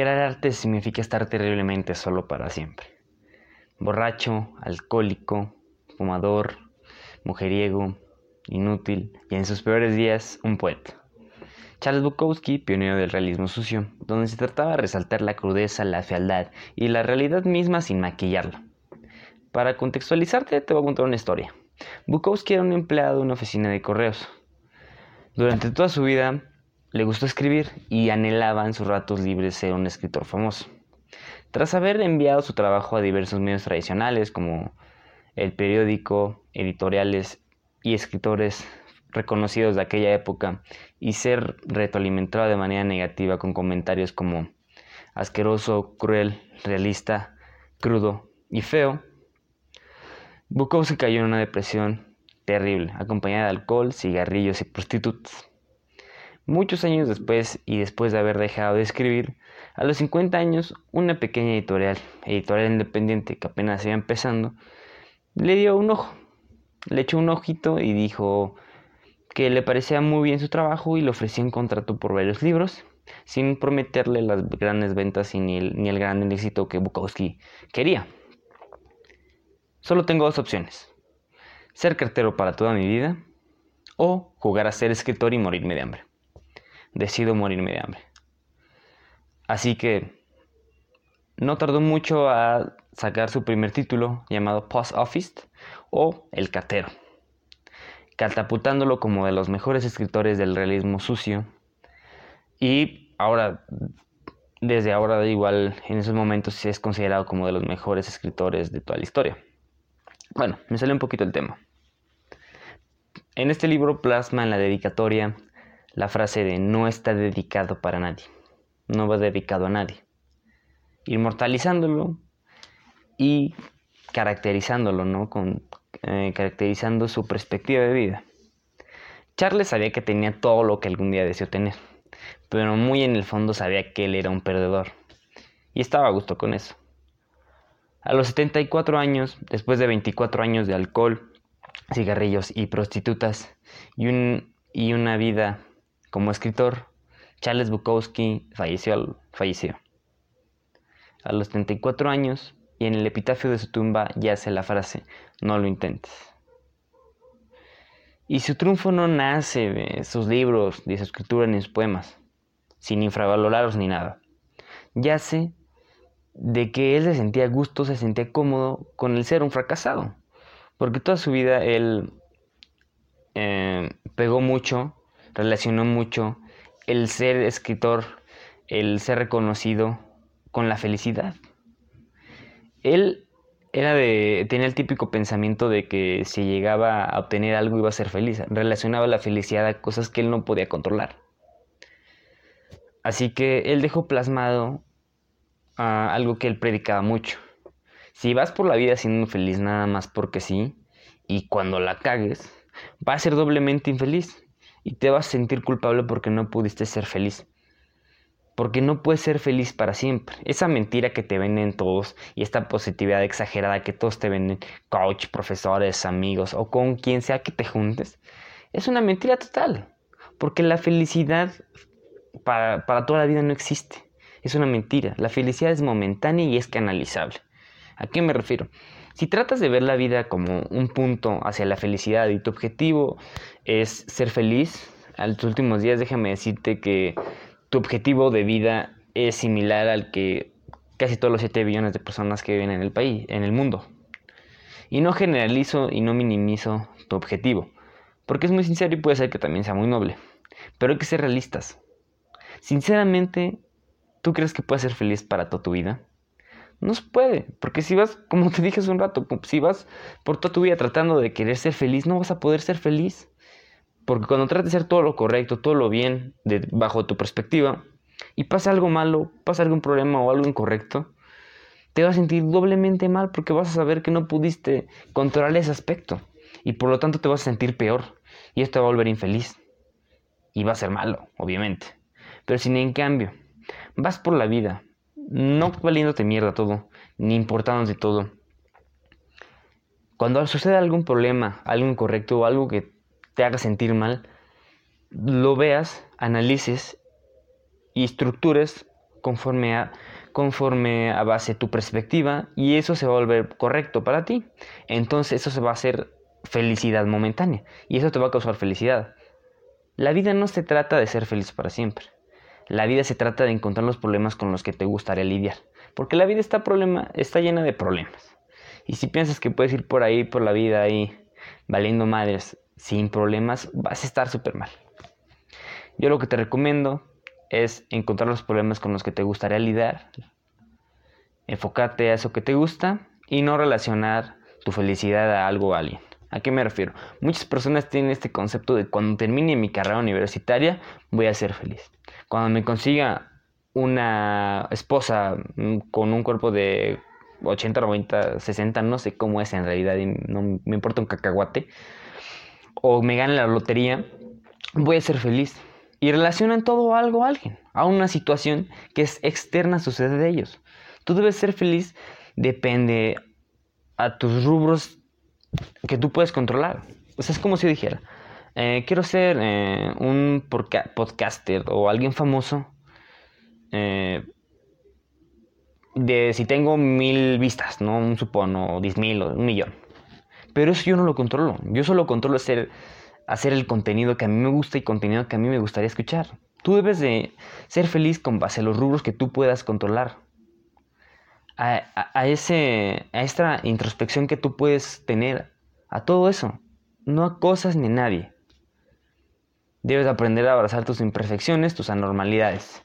Crear arte significa estar terriblemente solo para siempre. Borracho, alcohólico, fumador, mujeriego, inútil y en sus peores días un poeta. Charles Bukowski, pionero del realismo sucio, donde se trataba de resaltar la crudeza, la fealdad y la realidad misma sin maquillarla. Para contextualizarte, te voy a contar una historia. Bukowski era un empleado de una oficina de correos. Durante toda su vida le gustó escribir y anhelaba en sus ratos libres ser un escritor famoso. Tras haber enviado su trabajo a diversos medios tradicionales como el periódico, editoriales y escritores reconocidos de aquella época y ser retroalimentado de manera negativa con comentarios como asqueroso, cruel, realista, crudo y feo, Bukowski cayó en una depresión terrible, acompañada de alcohol, cigarrillos y prostitutas. Muchos años después y después de haber dejado de escribir, a los 50 años, una pequeña editorial, editorial independiente que apenas iba empezando, le dio un ojo, le echó un ojito y dijo que le parecía muy bien su trabajo y le ofreció un contrato por varios libros, sin prometerle las grandes ventas ni el, ni el gran éxito que Bukowski quería. Solo tengo dos opciones, ser cartero para toda mi vida o jugar a ser escritor y morirme de hambre. Decido morirme de hambre. Así que no tardó mucho a sacar su primer título llamado Post Office o El Cartero, catapultándolo como de los mejores escritores del realismo sucio. Y ahora, desde ahora igual, en esos momentos es considerado como de los mejores escritores de toda la historia. Bueno, me salió un poquito el tema. En este libro plasma en la dedicatoria la frase de no está dedicado para nadie, no va dedicado a nadie, inmortalizándolo y caracterizándolo, ¿no? Con, eh, caracterizando su perspectiva de vida. Charles sabía que tenía todo lo que algún día deseó tener, pero muy en el fondo sabía que él era un perdedor, y estaba a gusto con eso. A los 74 años, después de 24 años de alcohol, cigarrillos y prostitutas, y, un, y una vida como escritor, Charles Bukowski falleció, falleció. A los 34 años, y en el epitafio de su tumba yace la frase, no lo intentes. Y su triunfo no nace de sus libros, de su escritura ni sus poemas, sin infravalorarlos ni nada. Yace de que él se sentía a gusto, se sentía cómodo con el ser un fracasado. Porque toda su vida él eh, pegó mucho, relacionó mucho el ser escritor, el ser reconocido con la felicidad. Él era de, tenía el típico pensamiento de que si llegaba a obtener algo iba a ser feliz. Relacionaba la felicidad a cosas que él no podía controlar. Así que él dejó plasmado algo que él predicaba mucho. Si vas por la vida siendo feliz nada más porque sí, y cuando la cagues, vas a ser doblemente infeliz y te vas a sentir culpable porque no pudiste ser feliz. Porque no puedes ser feliz para siempre. Esa mentira que te venden todos y esta positividad exagerada que todos te venden, coach, profesores, amigos o con quien sea que te juntes, es una mentira total. Porque la felicidad para, para toda la vida no existe. Es una mentira. La felicidad es momentánea y es canalizable. ¿A qué me refiero? Si tratas de ver la vida como un punto hacia la felicidad y tu objetivo es ser feliz, a los últimos días déjame decirte que tu objetivo de vida es similar al que casi todos los 7 billones de personas que viven en el país, en el mundo. Y no generalizo y no minimizo tu objetivo, porque es muy sincero y puede ser que también sea muy noble, pero hay que ser realistas. Sinceramente, ¿Tú crees que puedes ser feliz para toda tu vida? No se puede, porque si vas, como te dije hace un rato, si vas por toda tu vida tratando de querer ser feliz, no vas a poder ser feliz. Porque cuando trates de hacer todo lo correcto, todo lo bien, de, bajo tu perspectiva, y pasa algo malo, pasa algún problema o algo incorrecto, te vas a sentir doblemente mal porque vas a saber que no pudiste controlar ese aspecto. Y por lo tanto te vas a sentir peor. Y esto va a volver infeliz. Y va a ser malo, obviamente. Pero si en cambio vas por la vida, no valiéndote mierda todo, ni importándote todo. Cuando sucede algún problema, algo incorrecto o algo que te haga sentir mal, lo veas, analices y estructures conforme a, conforme a base tu perspectiva y eso se va a volver correcto para ti. Entonces eso se va a hacer felicidad momentánea y eso te va a causar felicidad. La vida no se trata de ser feliz para siempre. La vida se trata de encontrar los problemas con los que te gustaría lidiar. Porque la vida está, problema, está llena de problemas. Y si piensas que puedes ir por ahí, por la vida ahí, valiendo madres, sin problemas, vas a estar súper mal. Yo lo que te recomiendo es encontrar los problemas con los que te gustaría lidiar, enfocarte a eso que te gusta y no relacionar tu felicidad a algo o a alguien. ¿A qué me refiero? Muchas personas tienen este concepto de cuando termine mi carrera universitaria voy a ser feliz. Cuando me consiga una esposa mm, con un cuerpo de 80, 90, 60, no sé cómo es en realidad, no me importa un cacahuate, o me gane la lotería, voy a ser feliz. Y relacionan todo algo a alguien, a una situación que es externa a suceder de ellos. Tú debes ser feliz, depende a tus rubros que tú puedes controlar. O sea, es como si dijera, eh, quiero ser eh, un podcaster o alguien famoso. Eh, de si tengo mil vistas, ¿no? Un supono, diez mil o un millón. Pero eso yo no lo controlo. Yo solo controlo hacer, hacer el contenido que a mí me gusta y contenido que a mí me gustaría escuchar. Tú debes de ser feliz con base a los rubros que tú puedas controlar. A, ese, a esta introspección que tú puedes tener. A todo eso. No a cosas ni a nadie. Debes aprender a abrazar tus imperfecciones, tus anormalidades,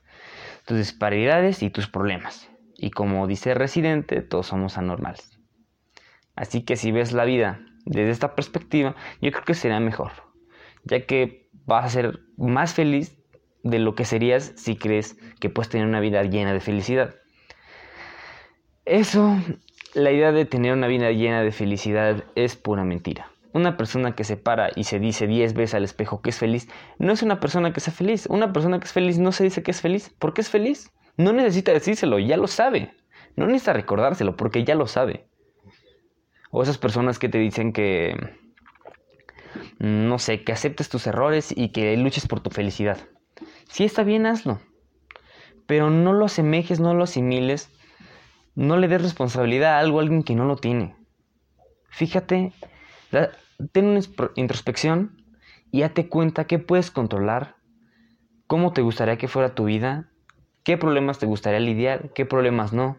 tus disparidades y tus problemas. Y como dice Residente, todos somos anormales. Así que si ves la vida desde esta perspectiva, yo creo que será mejor, ya que vas a ser más feliz de lo que serías si crees que puedes tener una vida llena de felicidad. Eso, la idea de tener una vida llena de felicidad es pura mentira. Una persona que se para y se dice 10 veces al espejo que es feliz, no es una persona que sea feliz. Una persona que es feliz no se dice que es feliz. ¿Por qué es feliz? No necesita decírselo, ya lo sabe. No necesita recordárselo porque ya lo sabe. O esas personas que te dicen que, no sé, que aceptes tus errores y que luches por tu felicidad. Si está bien, hazlo. Pero no lo asemejes, no lo asimiles. No le des responsabilidad a algo a alguien que no lo tiene. Fíjate, ten una introspección y date cuenta qué puedes controlar, cómo te gustaría que fuera tu vida qué problemas te gustaría lidiar, qué problemas no.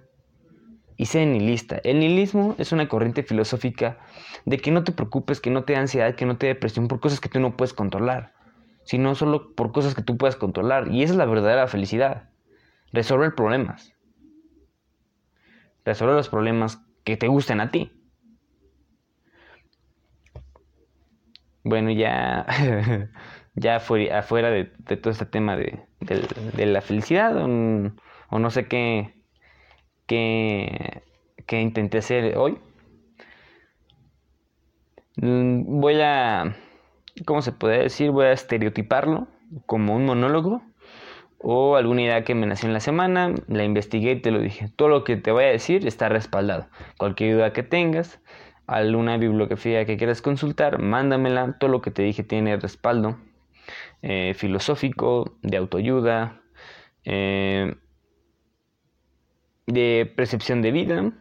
Y sé nihilista. El nihilismo es una corriente filosófica de que no te preocupes, que no te dé ansiedad, que no te dé depresión por cosas que tú no puedes controlar, sino solo por cosas que tú puedas controlar. Y esa es la verdadera felicidad. Resolver problemas. Resolver los problemas que te gusten a ti. Bueno, ya ya afuera de, todo este tema de, la felicidad o, no sé qué, qué, intenté hacer hoy. Mm, voy a, ¿cómo se puede decir? Voy a estereotiparlo como un monólogo o alguna idea que me nació en la semana, la investigué y te lo dije. Todo lo que te voy a decir está respaldado. Cualquier duda que tengas, alguna bibliografía que quieras consultar, mándamela. Todo lo que te dije tiene respaldo eh, filosófico, de autoayuda, eh, de percepción de vida,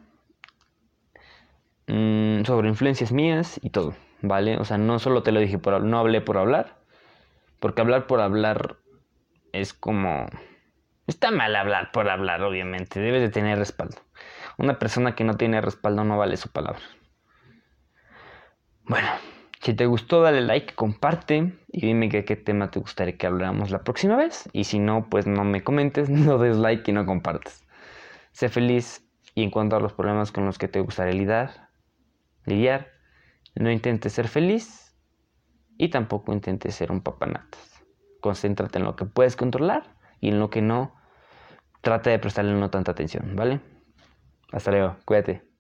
mm, sobre influencias mías y todo, ¿vale? O sea, no solo te lo dije por no hablé por hablar, porque hablar por hablar es como está mal hablar por hablar, obviamente, debes de tener respaldo. Una persona que no tiene respaldo no vale su palabra. Bueno, si te gustó, dale like, comparte y dime qué, tema te gustaría que habláramos la próxima vez. Y si no, pues no me comentes, no des like y no compartes. Sé feliz y encuentra los problemas con los que te gustaría lidiar. lidiar. No intentes ser feliz y tampoco intentes ser un papanatas. Concéntrate en lo que puedes controlar y en lo que no, trata de prestarle no tanta atención, ¿vale? Hasta luego, cuídate.